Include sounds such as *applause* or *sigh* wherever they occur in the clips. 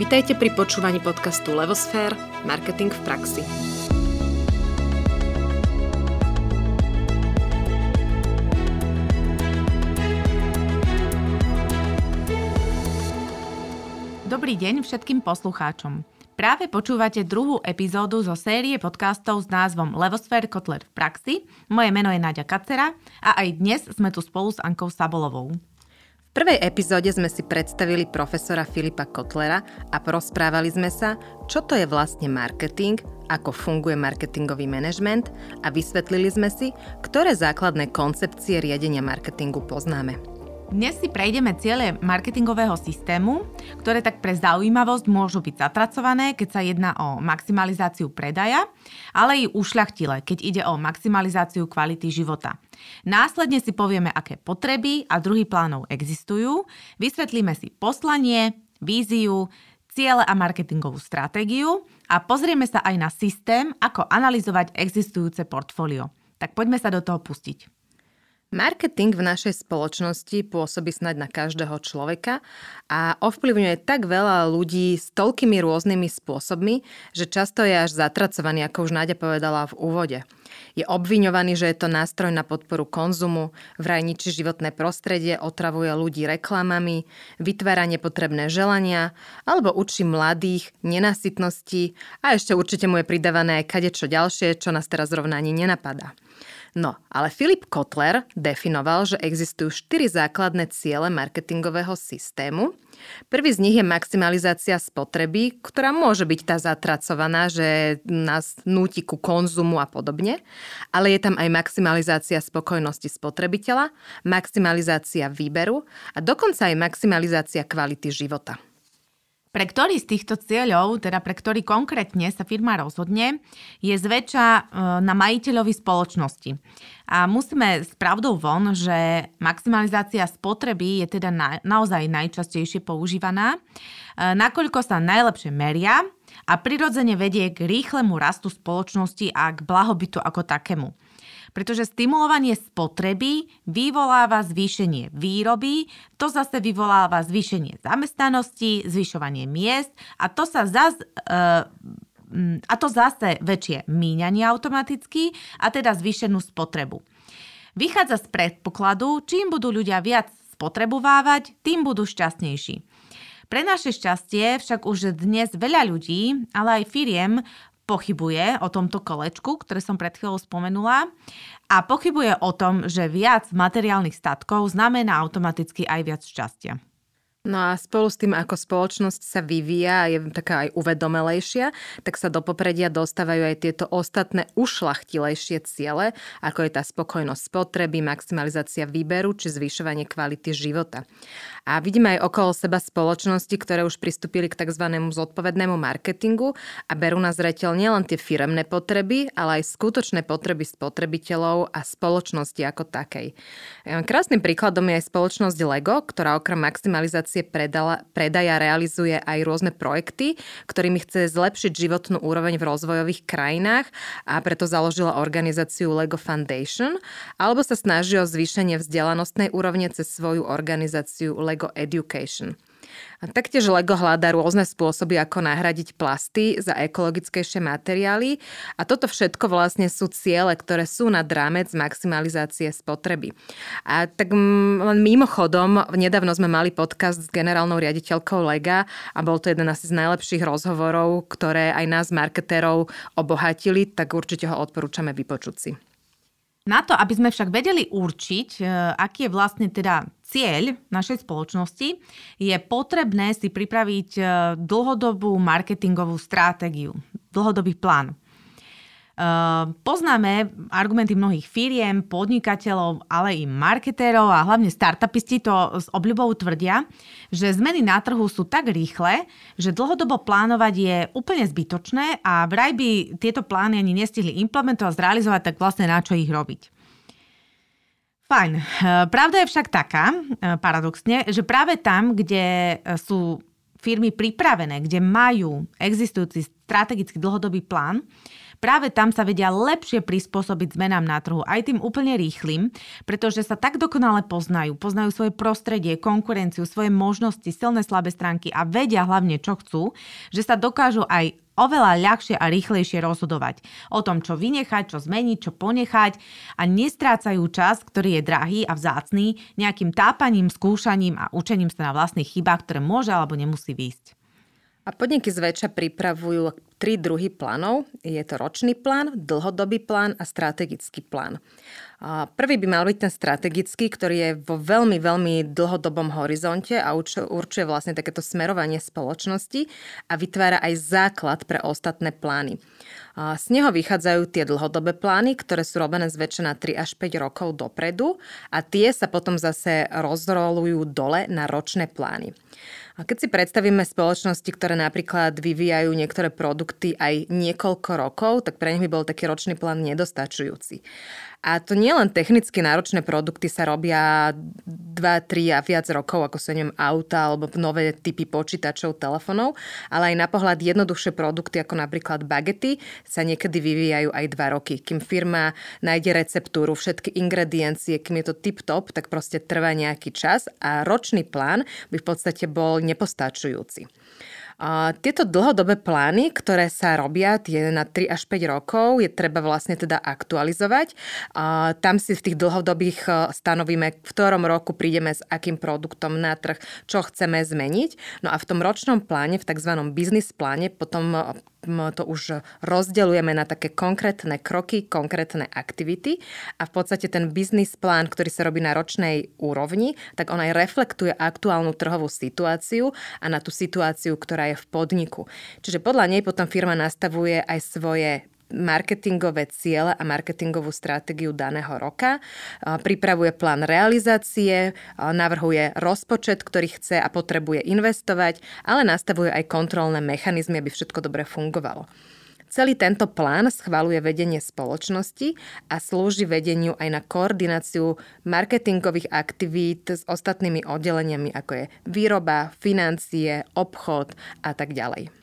Vitajte pri počúvaní podcastu Levosfér – Marketing v praxi. Dobrý deň všetkým poslucháčom. Práve počúvate druhú epizódu zo série podcastov s názvom Levosfér Kotler v praxi. Moje meno je Nadia Kacera a aj dnes sme tu spolu s Ankou Sabolovou. V prvej epizóde sme si predstavili profesora Filipa Kotlera a porozprávali sme sa, čo to je vlastne marketing, ako funguje marketingový manažment a vysvetlili sme si, ktoré základné koncepcie riadenia marketingu poznáme. Dnes si prejdeme ciele marketingového systému, ktoré tak pre zaujímavosť môžu byť zatracované, keď sa jedná o maximalizáciu predaja, ale i ušľachtile, keď ide o maximalizáciu kvality života. Následne si povieme, aké potreby a druhy plánov existujú, vysvetlíme si poslanie, víziu, ciele a marketingovú stratégiu a pozrieme sa aj na systém, ako analyzovať existujúce portfólio. Tak poďme sa do toho pustiť. Marketing v našej spoločnosti pôsobí snať na každého človeka a ovplyvňuje tak veľa ľudí s toľkými rôznymi spôsobmi, že často je až zatracovaný, ako už Náďa povedala v úvode. Je obviňovaný, že je to nástroj na podporu konzumu, vraj ničí životné prostredie, otravuje ľudí reklamami, vytvára nepotrebné želania alebo učí mladých nenasytnosti a ešte určite mu je pridávané aj kadečo ďalšie, čo nás teraz zrovna ani nenapadá. No, ale Filip Kotler definoval, že existujú štyri základné ciele marketingového systému. Prvý z nich je maximalizácia spotreby, ktorá môže byť tá zatracovaná, že nás núti ku konzumu a podobne, ale je tam aj maximalizácia spokojnosti spotrebiteľa, maximalizácia výberu a dokonca aj maximalizácia kvality života. Pre ktorý z týchto cieľov, teda pre ktorý konkrétne sa firma rozhodne, je zväčša e, na majiteľovi spoločnosti. A musíme s pravdou von, že maximalizácia spotreby je teda na, naozaj najčastejšie používaná, e, nakoľko sa najlepšie meria a prirodzene vedie k rýchlemu rastu spoločnosti a k blahobytu ako takému pretože stimulovanie spotreby vyvoláva zvýšenie výroby, to zase vyvoláva zvýšenie zamestnanosti, zvyšovanie miest a to sa zase a to zase väčšie míňanie automaticky a teda zvýšenú spotrebu. Vychádza z predpokladu, čím budú ľudia viac spotrebovávať, tým budú šťastnejší. Pre naše šťastie však už dnes veľa ľudí, ale aj firiem pochybuje o tomto kolečku, ktoré som pred chvíľou spomenula a pochybuje o tom, že viac materiálnych statkov znamená automaticky aj viac šťastia. No a spolu s tým, ako spoločnosť sa vyvíja a je taká aj uvedomelejšia, tak sa do popredia dostávajú aj tieto ostatné ušlachtilejšie ciele, ako je tá spokojnosť spotreby, maximalizácia výberu či zvyšovanie kvality života. A vidíme aj okolo seba spoločnosti, ktoré už pristúpili k tzv. zodpovednému marketingu a berú na zreteľ nielen tie firemné potreby, ale aj skutočné potreby spotrebiteľov a spoločnosti ako takej. Krásnym príkladom je aj spoločnosť Lego, ktorá okrem maximalizácie organizácie predala, predaja realizuje aj rôzne projekty, ktorými chce zlepšiť životnú úroveň v rozvojových krajinách a preto založila organizáciu Lego Foundation, alebo sa snaží o zvýšenie vzdelanostnej úrovne cez svoju organizáciu Lego Education. Taktiež LEGO hľadá rôzne spôsoby, ako nahradiť plasty za ekologickejšie materiály a toto všetko vlastne sú ciele, ktoré sú nad rámec maximalizácie spotreby. A tak len mimochodom, nedávno sme mali podcast s generálnou riaditeľkou LEGA a bol to jeden asi z najlepších rozhovorov, ktoré aj nás marketérov obohatili, tak určite ho odporúčame vypočuť si. Na to, aby sme však vedeli určiť, e, aký je vlastne teda cieľ našej spoločnosti, je potrebné si pripraviť e, dlhodobú marketingovú stratégiu, dlhodobý plán. Ehm, poznáme argumenty mnohých firiem, podnikateľov, ale i marketérov a hlavne startupisti to s obľubou tvrdia, že zmeny na trhu sú tak rýchle, že dlhodobo plánovať je úplne zbytočné a vraj by tieto plány ani nestihli implementovať, zrealizovať, tak vlastne na čo ich robiť. Fajn. Ehm, pravda je však taká, ehm, paradoxne, že práve tam, kde sú firmy pripravené, kde majú existujúci strategický dlhodobý plán, práve tam sa vedia lepšie prispôsobiť zmenám na trhu, aj tým úplne rýchlým, pretože sa tak dokonale poznajú, poznajú svoje prostredie, konkurenciu, svoje možnosti, silné slabé stránky a vedia hlavne, čo chcú, že sa dokážu aj oveľa ľahšie a rýchlejšie rozhodovať o tom, čo vynechať, čo zmeniť, čo ponechať a nestrácajú čas, ktorý je drahý a vzácný, nejakým tápaním, skúšaním a učením sa na vlastných chybách, ktoré môže alebo nemusí výjsť. A podniky zväčša pripravujú tri druhy plánov. Je to ročný plán, dlhodobý plán a strategický plán. Prvý by mal byť ten strategický, ktorý je vo veľmi, veľmi dlhodobom horizonte a určuje vlastne takéto smerovanie spoločnosti a vytvára aj základ pre ostatné plány. Z neho vychádzajú tie dlhodobé plány, ktoré sú robené zväčša na 3 až 5 rokov dopredu a tie sa potom zase rozrolujú dole na ročné plány. A keď si predstavíme spoločnosti, ktoré napríklad vyvíjajú niektoré produkty aj niekoľko rokov, tak pre nich by bol taký ročný plán nedostačujúci. A to nie len technicky náročné produkty sa robia 2, 3 a viac rokov, ako sú neviem, auta alebo nové typy počítačov, telefónov, ale aj na pohľad jednoduchšie produkty, ako napríklad bagety, sa niekedy vyvíjajú aj 2 roky. Kým firma nájde receptúru, všetky ingrediencie, kým je to tip-top, tak proste trvá nejaký čas a ročný plán by v podstate bol nepostačujúci. Tieto dlhodobé plány, ktoré sa robia tie na 3 až 5 rokov, je treba vlastne teda aktualizovať. Tam si v tých dlhodobých e, stanovíme, v ktorom roku prídeme s akým produktom na trh, čo chceme zmeniť. No a v tom ročnom pláne, v tzv. biznis pláne, potom e, to už rozdeľujeme na také konkrétne kroky, konkrétne aktivity a v podstate ten biznis plán, ktorý sa robí na ročnej úrovni, tak on aj reflektuje aktuálnu trhovú situáciu a na tú situáciu, ktorá v podniku. Čiže podľa nej potom firma nastavuje aj svoje marketingové ciele a marketingovú stratégiu daného roka, pripravuje plán realizácie, navrhuje rozpočet, ktorý chce a potrebuje investovať, ale nastavuje aj kontrolné mechanizmy, aby všetko dobre fungovalo. Celý tento plán schvaluje vedenie spoločnosti a slúži vedeniu aj na koordináciu marketingových aktivít s ostatnými oddeleniami, ako je výroba, financie, obchod a tak ďalej.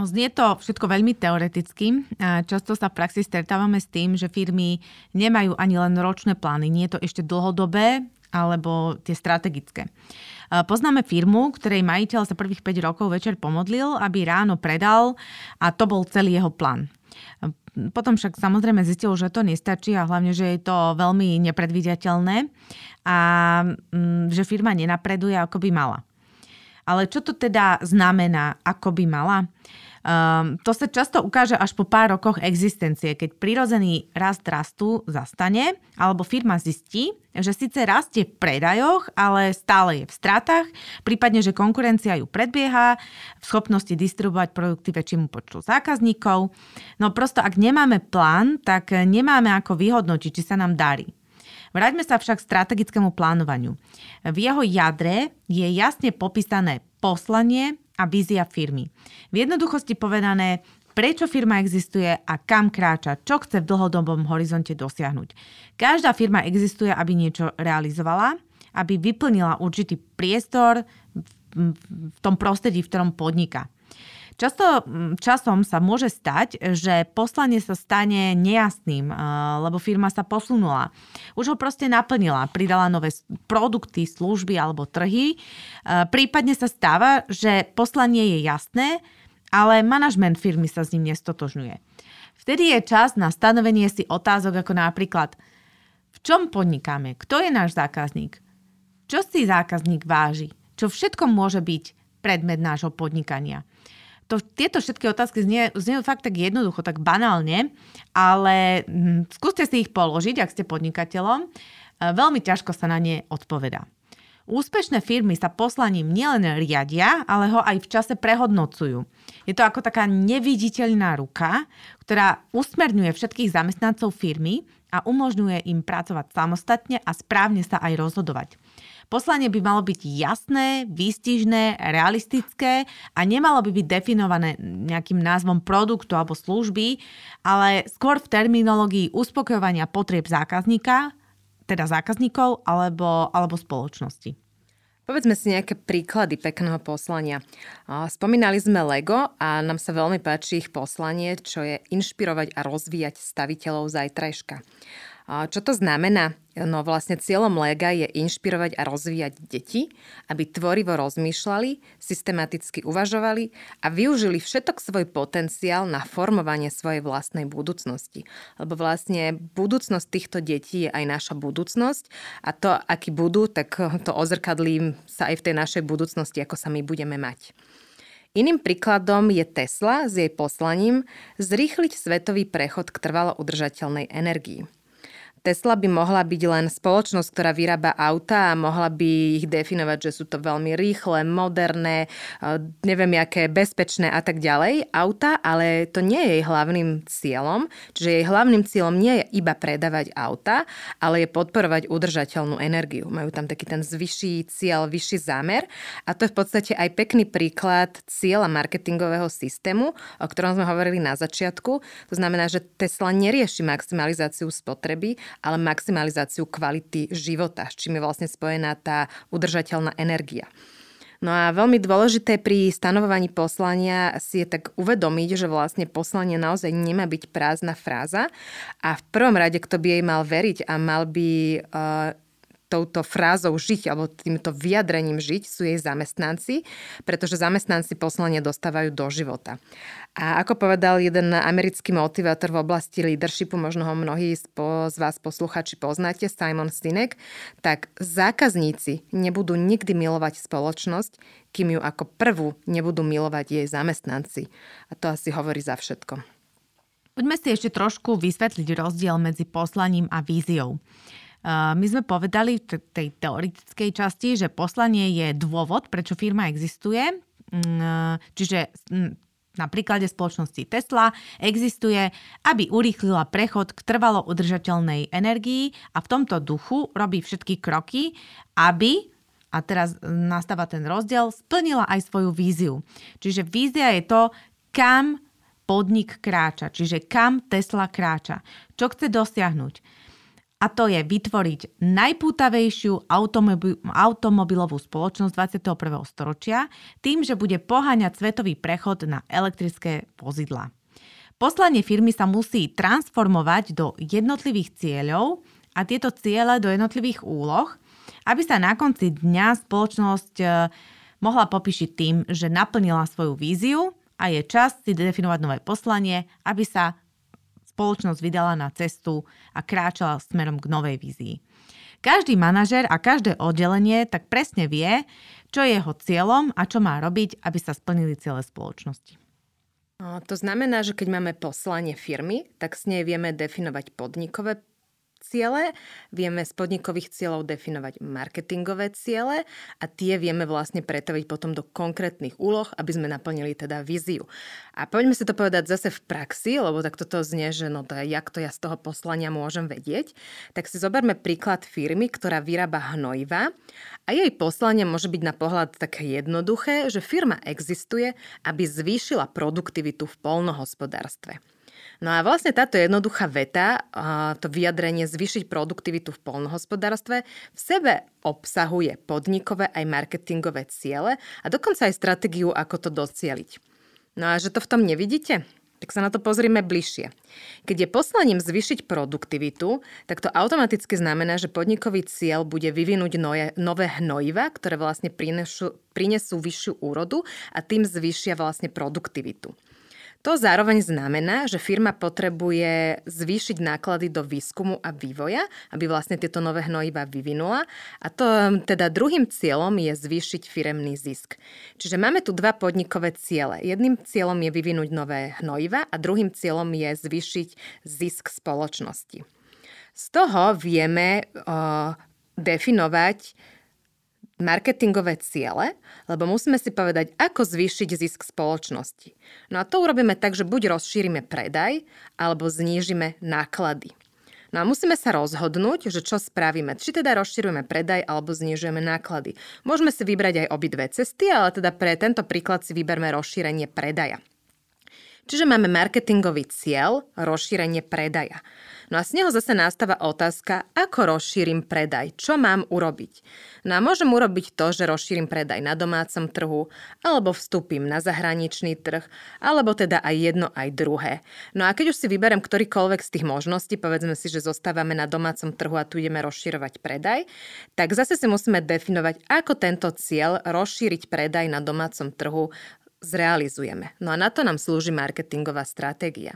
No, znie to všetko veľmi teoreticky. Často sa v praxi stretávame s tým, že firmy nemajú ani len ročné plány. Nie je to ešte dlhodobé alebo tie strategické. Poznáme firmu, ktorej majiteľ sa prvých 5 rokov večer pomodlil, aby ráno predal a to bol celý jeho plán. Potom však samozrejme zistil, že to nestačí a hlavne, že je to veľmi nepredvídateľné a mm, že firma nenapreduje, ako by mala. Ale čo to teda znamená, ako by mala? Um, to sa často ukáže až po pár rokoch existencie, keď prirodzený rast rastu zastane, alebo firma zistí, že síce rastie v predajoch, ale stále je v stratách, prípadne, že konkurencia ju predbieha v schopnosti distribuovať produkty väčšiemu počtu zákazníkov. No prosto, ak nemáme plán, tak nemáme ako vyhodnotiť, či sa nám darí. Vráťme sa však k strategickému plánovaniu. V jeho jadre je jasne popísané poslanie, a vízia firmy. V jednoduchosti povedané, prečo firma existuje a kam kráča, čo chce v dlhodobom horizonte dosiahnuť. Každá firma existuje, aby niečo realizovala, aby vyplnila určitý priestor v tom prostredí, v ktorom podniká. Často mm, časom sa môže stať, že poslanie sa stane nejasným, lebo firma sa posunula. Už ho proste naplnila, pridala nové produkty, služby alebo trhy. Prípadne sa stáva, že poslanie je jasné, ale manažment firmy sa s ním nestotožňuje. Vtedy je čas na stanovenie si otázok ako napríklad v čom podnikáme, kto je náš zákazník, čo si zákazník váži, čo všetko môže byť predmet nášho podnikania to, tieto všetky otázky znie, znie fakt tak jednoducho, tak banálne, ale hm, skúste si ich položiť, ak ste podnikateľom. E, veľmi ťažko sa na ne odpoveda. Úspešné firmy sa poslaním nielen riadia, ale ho aj v čase prehodnocujú. Je to ako taká neviditeľná ruka, ktorá usmerňuje všetkých zamestnancov firmy a umožňuje im pracovať samostatne a správne sa aj rozhodovať. Poslanie by malo byť jasné, výstižné, realistické a nemalo by byť definované nejakým názvom produktu alebo služby, ale skôr v terminológii uspokojovania potrieb zákazníka, teda zákazníkov alebo, alebo spoločnosti. Povedzme si nejaké príklady pekného poslania. Spomínali sme Lego a nám sa veľmi páči ich poslanie, čo je inšpirovať a rozvíjať staviteľov zajtrajška. Čo to znamená? No vlastne cieľom Lega je inšpirovať a rozvíjať deti, aby tvorivo rozmýšľali, systematicky uvažovali a využili všetok svoj potenciál na formovanie svojej vlastnej budúcnosti. Lebo vlastne budúcnosť týchto detí je aj naša budúcnosť a to, aký budú, tak to ozrkadlí sa aj v tej našej budúcnosti, ako sa my budeme mať. Iným príkladom je Tesla s jej poslaním zrýchliť svetový prechod k trvalo udržateľnej energii. Tesla by mohla byť len spoločnosť, ktorá vyrába auta a mohla by ich definovať, že sú to veľmi rýchle, moderné, e, neviem, aké bezpečné a tak ďalej auta, ale to nie je jej hlavným cieľom. Čiže jej hlavným cieľom nie je iba predávať auta, ale je podporovať udržateľnú energiu. Majú tam taký ten zvyšší cieľ, vyšší zámer a to je v podstate aj pekný príklad cieľa marketingového systému, o ktorom sme hovorili na začiatku. To znamená, že Tesla nerieši maximalizáciu spotreby, ale maximalizáciu kvality života, s čím je vlastne spojená tá udržateľná energia. No a veľmi dôležité pri stanovovaní poslania si je tak uvedomiť, že vlastne poslanie naozaj nemá byť prázdna fráza a v prvom rade, kto by jej mal veriť a mal by uh, touto frázou žiť alebo týmto vyjadrením žiť sú jej zamestnanci, pretože zamestnanci poslanie dostávajú do života. A ako povedal jeden americký motivátor v oblasti leadershipu, možno ho mnohí z, vás posluchači poznáte, Simon Sinek, tak zákazníci nebudú nikdy milovať spoločnosť, kým ju ako prvú nebudú milovať jej zamestnanci. A to asi hovorí za všetko. Poďme si ešte trošku vysvetliť rozdiel medzi poslaním a víziou. My sme povedali v tej teoretickej časti, že poslanie je dôvod, prečo firma existuje. Mm, čiže mm, na príklade spoločnosti Tesla existuje, aby urýchlila prechod k trvalo udržateľnej energii a v tomto duchu robí všetky kroky, aby a teraz nastáva ten rozdiel, splnila aj svoju víziu. Čiže vízia je to, kam podnik kráča, čiže kam Tesla kráča, čo chce dosiahnuť a to je vytvoriť najpútavejšiu automobi- automobilovú spoločnosť 21. storočia tým, že bude poháňať svetový prechod na elektrické vozidla. Poslanie firmy sa musí transformovať do jednotlivých cieľov a tieto ciele do jednotlivých úloh, aby sa na konci dňa spoločnosť e, mohla popíšiť tým, že naplnila svoju víziu a je čas si definovať nové poslanie, aby sa spoločnosť vydala na cestu a kráčala smerom k novej vízii. Každý manažer a každé oddelenie tak presne vie, čo je jeho cieľom a čo má robiť, aby sa splnili ciele spoločnosti. To znamená, že keď máme poslanie firmy, tak s nej vieme definovať podnikové ciele, vieme z podnikových cieľov definovať marketingové ciele a tie vieme vlastne pretaviť potom do konkrétnych úloh, aby sme naplnili teda víziu. A poďme si to povedať zase v praxi, lebo tak toto znie, že no to je, jak to ja z toho poslania môžem vedieť. Tak si zoberme príklad firmy, ktorá vyrába hnojiva a jej poslanie môže byť na pohľad také jednoduché, že firma existuje, aby zvýšila produktivitu v polnohospodárstve. No a vlastne táto jednoduchá veta, to vyjadrenie zvyšiť produktivitu v polnohospodárstve v sebe obsahuje podnikové aj marketingové ciele a dokonca aj stratégiu, ako to docieliť. No a že to v tom nevidíte? Tak sa na to pozrime bližšie. Keď je poslaním zvyšiť produktivitu, tak to automaticky znamená, že podnikový cieľ bude vyvinúť noje, nové hnojiva, ktoré vlastne prinesú, prinesú vyššiu úrodu a tým zvyšia vlastne produktivitu. To zároveň znamená, že firma potrebuje zvýšiť náklady do výskumu a vývoja, aby vlastne tieto nové hnojiva vyvinula. A to teda druhým cieľom je zvýšiť firemný zisk. Čiže máme tu dva podnikové ciele. Jedným cieľom je vyvinúť nové hnojiva a druhým cieľom je zvýšiť zisk spoločnosti. Z toho vieme uh, definovať marketingové ciele, lebo musíme si povedať, ako zvýšiť zisk spoločnosti. No a to urobíme tak, že buď rozšírime predaj, alebo znížime náklady. No a musíme sa rozhodnúť, že čo spravíme. Či teda rozširujeme predaj alebo znižujeme náklady. Môžeme si vybrať aj obidve cesty, ale teda pre tento príklad si vyberme rozšírenie predaja. Čiže máme marketingový cieľ, rozšírenie predaja. No a z neho zase nastáva otázka, ako rozšírim predaj, čo mám urobiť. No a môžem urobiť to, že rozšírim predaj na domácom trhu, alebo vstúpim na zahraničný trh, alebo teda aj jedno, aj druhé. No a keď už si vyberem ktorýkoľvek z tých možností, povedzme si, že zostávame na domácom trhu a tu ideme rozširovať predaj, tak zase si musíme definovať, ako tento cieľ rozšíriť predaj na domácom trhu zrealizujeme. No a na to nám slúži marketingová stratégia.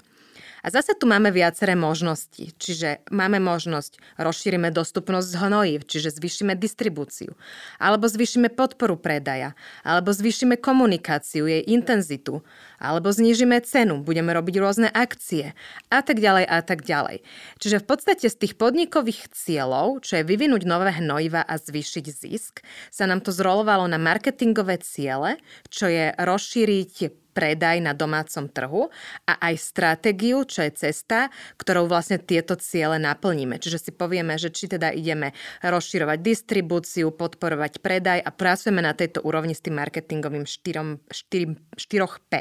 A zase tu máme viaceré možnosti. Čiže máme možnosť, rozšírime dostupnosť hnojív, čiže zvýšime distribúciu. Alebo zvýšime podporu predaja. Alebo zvýšime komunikáciu, jej intenzitu. Alebo znížime cenu, budeme robiť rôzne akcie. A tak ďalej, a tak ďalej. Čiže v podstate z tých podnikových cieľov, čo je vyvinúť nové hnojiva a zvýšiť zisk, sa nám to zrolovalo na marketingové ciele, čo je rozšíriť predaj na domácom trhu a aj stratégiu, čo je cesta, ktorou vlastne tieto ciele naplníme. Čiže si povieme, že či teda ideme rozširovať distribúciu, podporovať predaj a pracujeme na tejto úrovni s tým marketingovým 4, 4, 4P.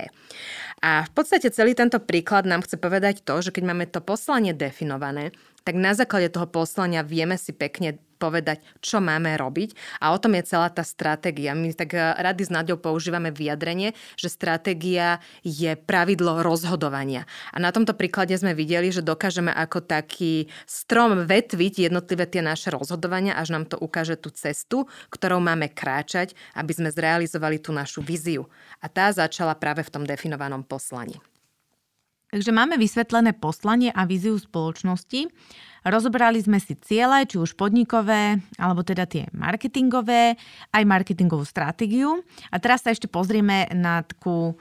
A v podstate celý tento príklad nám chce povedať to, že keď máme to poslanie definované, tak na základe toho poslania vieme si pekne povedať, čo máme robiť a o tom je celá tá stratégia. My tak eh, rady s Naďou používame vyjadrenie, že stratégia je pravidlo rozhodovania. A na tomto príklade sme videli, že dokážeme ako taký strom vetviť jednotlivé tie naše rozhodovania, až nám to ukáže tú cestu, ktorou máme kráčať, aby sme zrealizovali tú našu víziu. A tá začala práve v tom definovanom poslaní. Takže máme vysvetlené poslanie a víziu spoločnosti. Rozobrali sme si ciele, či už podnikové, alebo teda tie marketingové, aj marketingovú stratégiu. A teraz sa ešte pozrieme na takú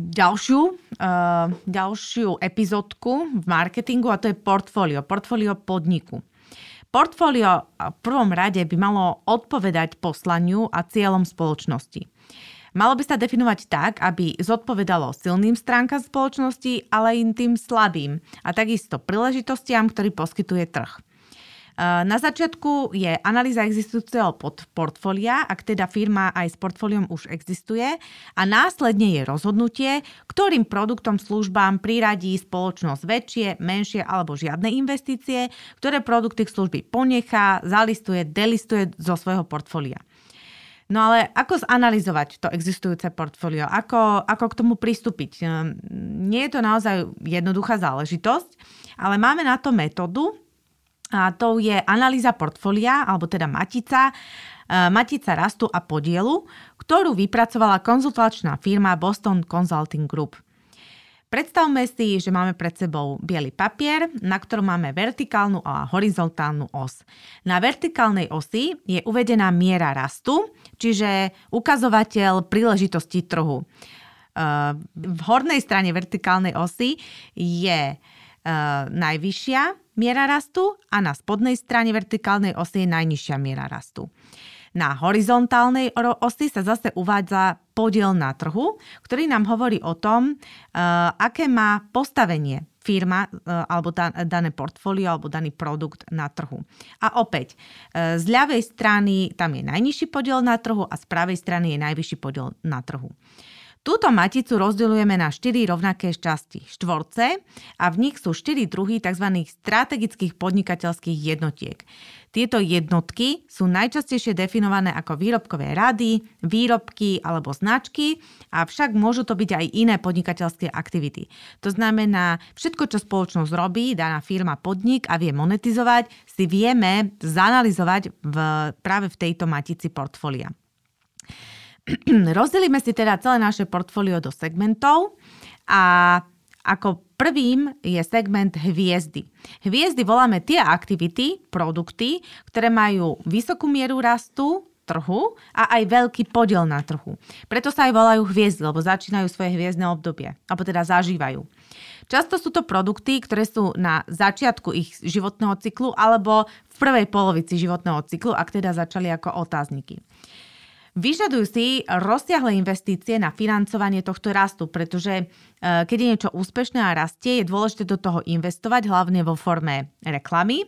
ďalšiu, uh, ďalšiu epizódku v marketingu a to je portfólio, portfólio podniku. Portfólio v prvom rade by malo odpovedať poslaniu a cieľom spoločnosti. Malo by sa definovať tak, aby zodpovedalo silným stránkam spoločnosti, ale aj tým slabým a takisto príležitostiam, ktorý poskytuje trh. E, na začiatku je analýza existujúceho portfólia, ak teda firma aj s portfóliom už existuje a následne je rozhodnutie, ktorým produktom službám priradí spoločnosť väčšie, menšie alebo žiadne investície, ktoré produkty k služby ponechá, zalistuje, delistuje zo svojho portfólia. No ale ako zanalizovať to existujúce portfólio? Ako, ako k tomu pristúpiť? Ehm, nie je to naozaj jednoduchá záležitosť, ale máme na to metódu a to je analýza portfólia, alebo teda matica, ehm, matica rastu a podielu, ktorú vypracovala konzultačná firma Boston Consulting Group. Predstavme si, že máme pred sebou biely papier, na ktorom máme vertikálnu a horizontálnu os. Na vertikálnej osi je uvedená miera rastu, čiže ukazovateľ príležitosti trhu. Ehm, v hornej strane vertikálnej osy je ehm, najvyššia miera rastu a na spodnej strane vertikálnej osy je najnižšia miera rastu. Na horizontálnej osi sa zase uvádza podiel na trhu, ktorý nám hovorí o tom, uh, aké má postavenie firma uh, alebo dané portfólio alebo daný produkt na trhu. A opäť, uh, z ľavej strany tam je najnižší podiel na trhu a z pravej strany je najvyšší podiel na trhu. Túto maticu rozdeľujeme na 4 rovnaké časti, štvorce, a v nich sú 4 druhy tzv. strategických podnikateľských jednotiek. Tieto jednotky sú najčastejšie definované ako výrobkové rady, výrobky alebo značky, avšak môžu to byť aj iné podnikateľské aktivity. To znamená, všetko, čo spoločnosť robí, daná firma, podnik a vie monetizovať, si vieme zanalizovať v, práve v tejto matici portfólia. *clears throat* Rozdelíme si teda celé naše portfólio do segmentov a ako prvým je segment hviezdy. Hviezdy voláme tie aktivity, produkty, ktoré majú vysokú mieru rastu, trhu a aj veľký podiel na trhu. Preto sa aj volajú hviezdy, lebo začínajú svoje hviezdne obdobie, alebo teda zažívajú. Často sú to produkty, ktoré sú na začiatku ich životného cyklu alebo v prvej polovici životného cyklu, ak teda začali ako otázniky. Vyžadujú si rozsiahle investície na financovanie tohto rastu, pretože e, keď je niečo úspešné a rastie, je dôležité do toho investovať, hlavne vo forme reklamy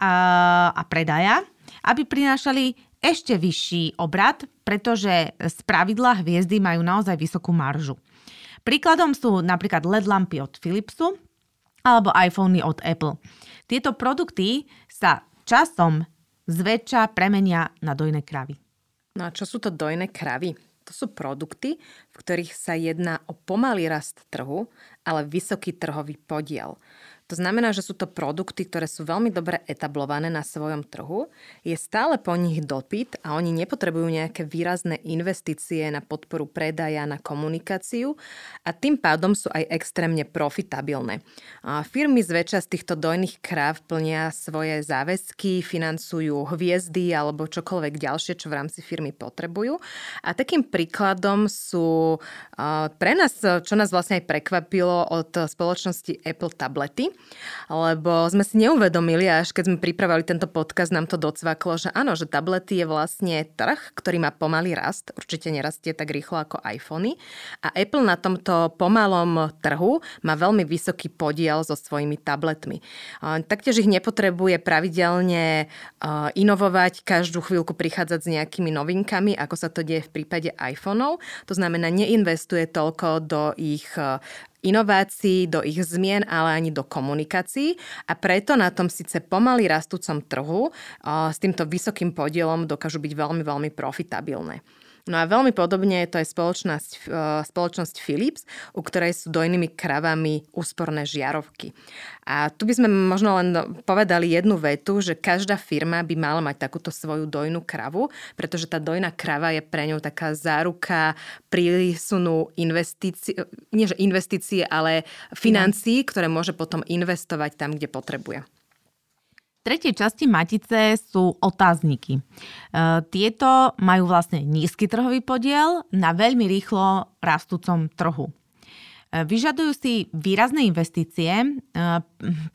a, a predaja, aby prinášali ešte vyšší obrad, pretože z pravidla hviezdy majú naozaj vysokú maržu. Príkladom sú napríklad LED lampy od Philipsu alebo iPhony od Apple. Tieto produkty sa časom zväčša premenia na dojné kravy. No a čo sú to dojné kravy? To sú produkty, v ktorých sa jedná o pomalý rast trhu, ale vysoký trhový podiel. To znamená, že sú to produkty, ktoré sú veľmi dobre etablované na svojom trhu, je stále po nich dopyt a oni nepotrebujú nejaké výrazné investície na podporu predaja, na komunikáciu a tým pádom sú aj extrémne profitabilné. A firmy zväčša z týchto dojných kráv plnia svoje záväzky, financujú hviezdy alebo čokoľvek ďalšie, čo v rámci firmy potrebujú. A takým príkladom sú pre nás, čo nás vlastne aj prekvapilo od spoločnosti Apple tablety, lebo sme si neuvedomili, až keď sme pripravali tento podcast, nám to docvaklo, že áno, že tablety je vlastne trh, ktorý má pomalý rast, určite nerastie tak rýchlo ako iPhony a Apple na tomto pomalom trhu má veľmi vysoký podiel so svojimi tabletmi. Taktiež ich nepotrebuje pravidelne inovovať, každú chvíľku prichádzať s nejakými novinkami, ako sa to deje v prípade iPhoneov. To znamená, neinvestuje toľko do ich inovácií, do ich zmien, ale ani do komunikácií a preto na tom síce pomaly rastúcom trhu s týmto vysokým podielom dokážu byť veľmi, veľmi profitabilné. No a veľmi podobne je to aj spoločnosť, e, spoločnosť Philips, u ktorej sú dojnými kravami úsporné žiarovky. A tu by sme možno len povedali jednu vetu, že každá firma by mala mať takúto svoju dojnú kravu, pretože tá dojná krava je pre ňu taká záruka prísunu investície, nie že investície, ale financií, ktoré môže potom investovať tam, kde potrebuje. Tretej časti matice sú otázniky. E, tieto majú vlastne nízky trhový podiel na veľmi rýchlo rastúcom trhu. E, vyžadujú si výrazné investície e,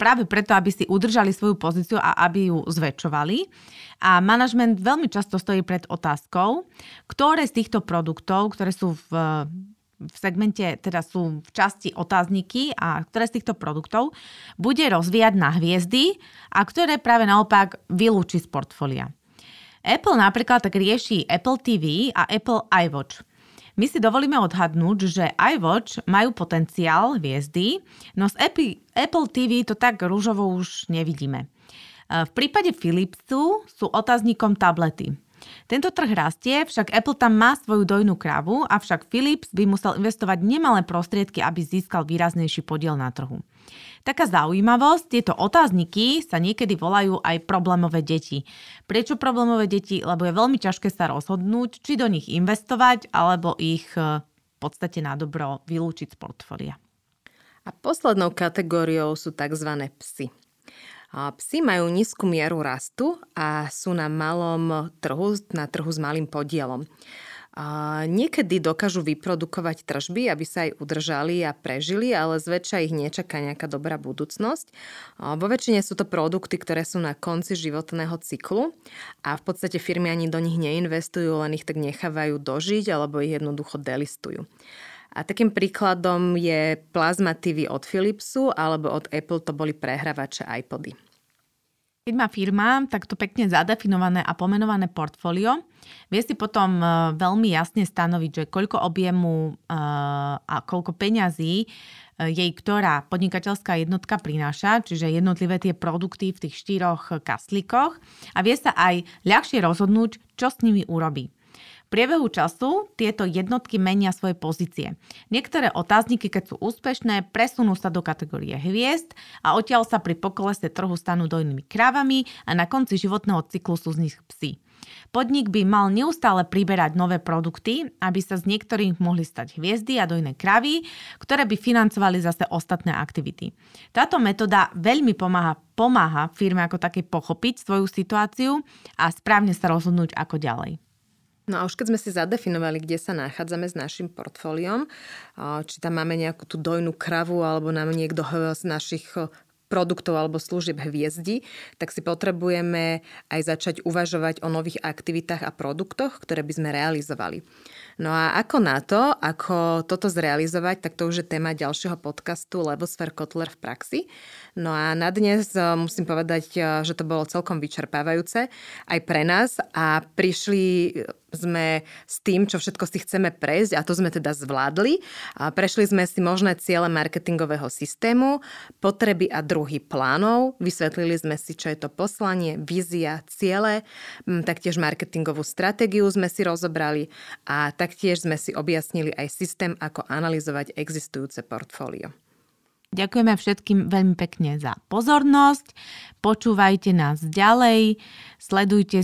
práve preto, aby si udržali svoju pozíciu a aby ju zväčšovali. A manažment veľmi často stojí pred otázkou, ktoré z týchto produktov, ktoré sú v v segmente, teda sú v časti otázniky a ktoré z týchto produktov bude rozvíjať na hviezdy a ktoré práve naopak vylúči z portfólia. Apple napríklad tak rieši Apple TV a Apple iWatch. My si dovolíme odhadnúť, že iWatch majú potenciál hviezdy, no z Apple, TV to tak rúžovo už nevidíme. V prípade Philipsu sú otáznikom tablety. Tento trh rastie, však Apple tam má svoju dojnú kravu, avšak Philips by musel investovať nemalé prostriedky, aby získal výraznejší podiel na trhu. Taká zaujímavosť, tieto otázniky sa niekedy volajú aj problémové deti. Prečo problémové deti? Lebo je veľmi ťažké sa rozhodnúť, či do nich investovať, alebo ich e, v podstate na dobro vylúčiť z portfólia. A poslednou kategóriou sú tzv. psy. Psi majú nízku mieru rastu a sú na malom trhu, na trhu s malým podielom. Niekedy dokážu vyprodukovať tržby, aby sa aj udržali a prežili, ale zväčša ich nečaká nejaká dobrá budúcnosť. Vo väčšine sú to produkty, ktoré sú na konci životného cyklu a v podstate firmy ani do nich neinvestujú, len ich tak nechávajú dožiť alebo ich jednoducho delistujú. A takým príkladom je Plasma TV od Philipsu alebo od Apple to boli prehrávače iPody. Keď má firma takto pekne zadefinované a pomenované portfólio, vie si potom e, veľmi jasne stanoviť, že koľko objemu e, a koľko peňazí e, jej ktorá podnikateľská jednotka prináša, čiže jednotlivé tie produkty v tých štyroch kaslíkoch. A vie sa aj ľahšie rozhodnúť, čo s nimi urobí priebehu času tieto jednotky menia svoje pozície. Niektoré otázniky, keď sú úspešné, presunú sa do kategórie hviezd a odtiaľ sa pri pokolese trhu stanú dojnými krávami a na konci životného cyklu sú z nich psy. Podnik by mal neustále priberať nové produkty, aby sa z niektorých mohli stať hviezdy a dojné kravy, ktoré by financovali zase ostatné aktivity. Táto metóda veľmi pomáha, pomáha firme ako také pochopiť svoju situáciu a správne sa rozhodnúť ako ďalej. No a už keď sme si zadefinovali, kde sa nachádzame s našim portfóliom, či tam máme nejakú tú dojnú kravu alebo nám niekto z našich produktov alebo služieb hviezdi, tak si potrebujeme aj začať uvažovať o nových aktivitách a produktoch, ktoré by sme realizovali. No a ako na to, ako toto zrealizovať, tak to už je téma ďalšieho podcastu Levosfer Kotler v praxi. No a na dnes musím povedať, že to bolo celkom vyčerpávajúce aj pre nás a prišli sme s tým, čo všetko si chceme prejsť a to sme teda zvládli. A prešli sme si možné ciele marketingového systému, potreby a druhy plánov, vysvetlili sme si, čo je to poslanie, vízia, ciele, taktiež marketingovú stratégiu sme si rozobrali a taktiež sme si objasnili aj systém, ako analyzovať existujúce portfólio. Ďakujeme všetkým veľmi pekne za pozornosť. Počúvajte nás ďalej, sledujte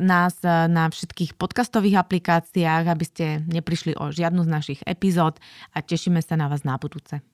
nás na všetkých podcastových aplikáciách, aby ste neprišli o žiadnu z našich epizód a tešíme sa na vás na budúce.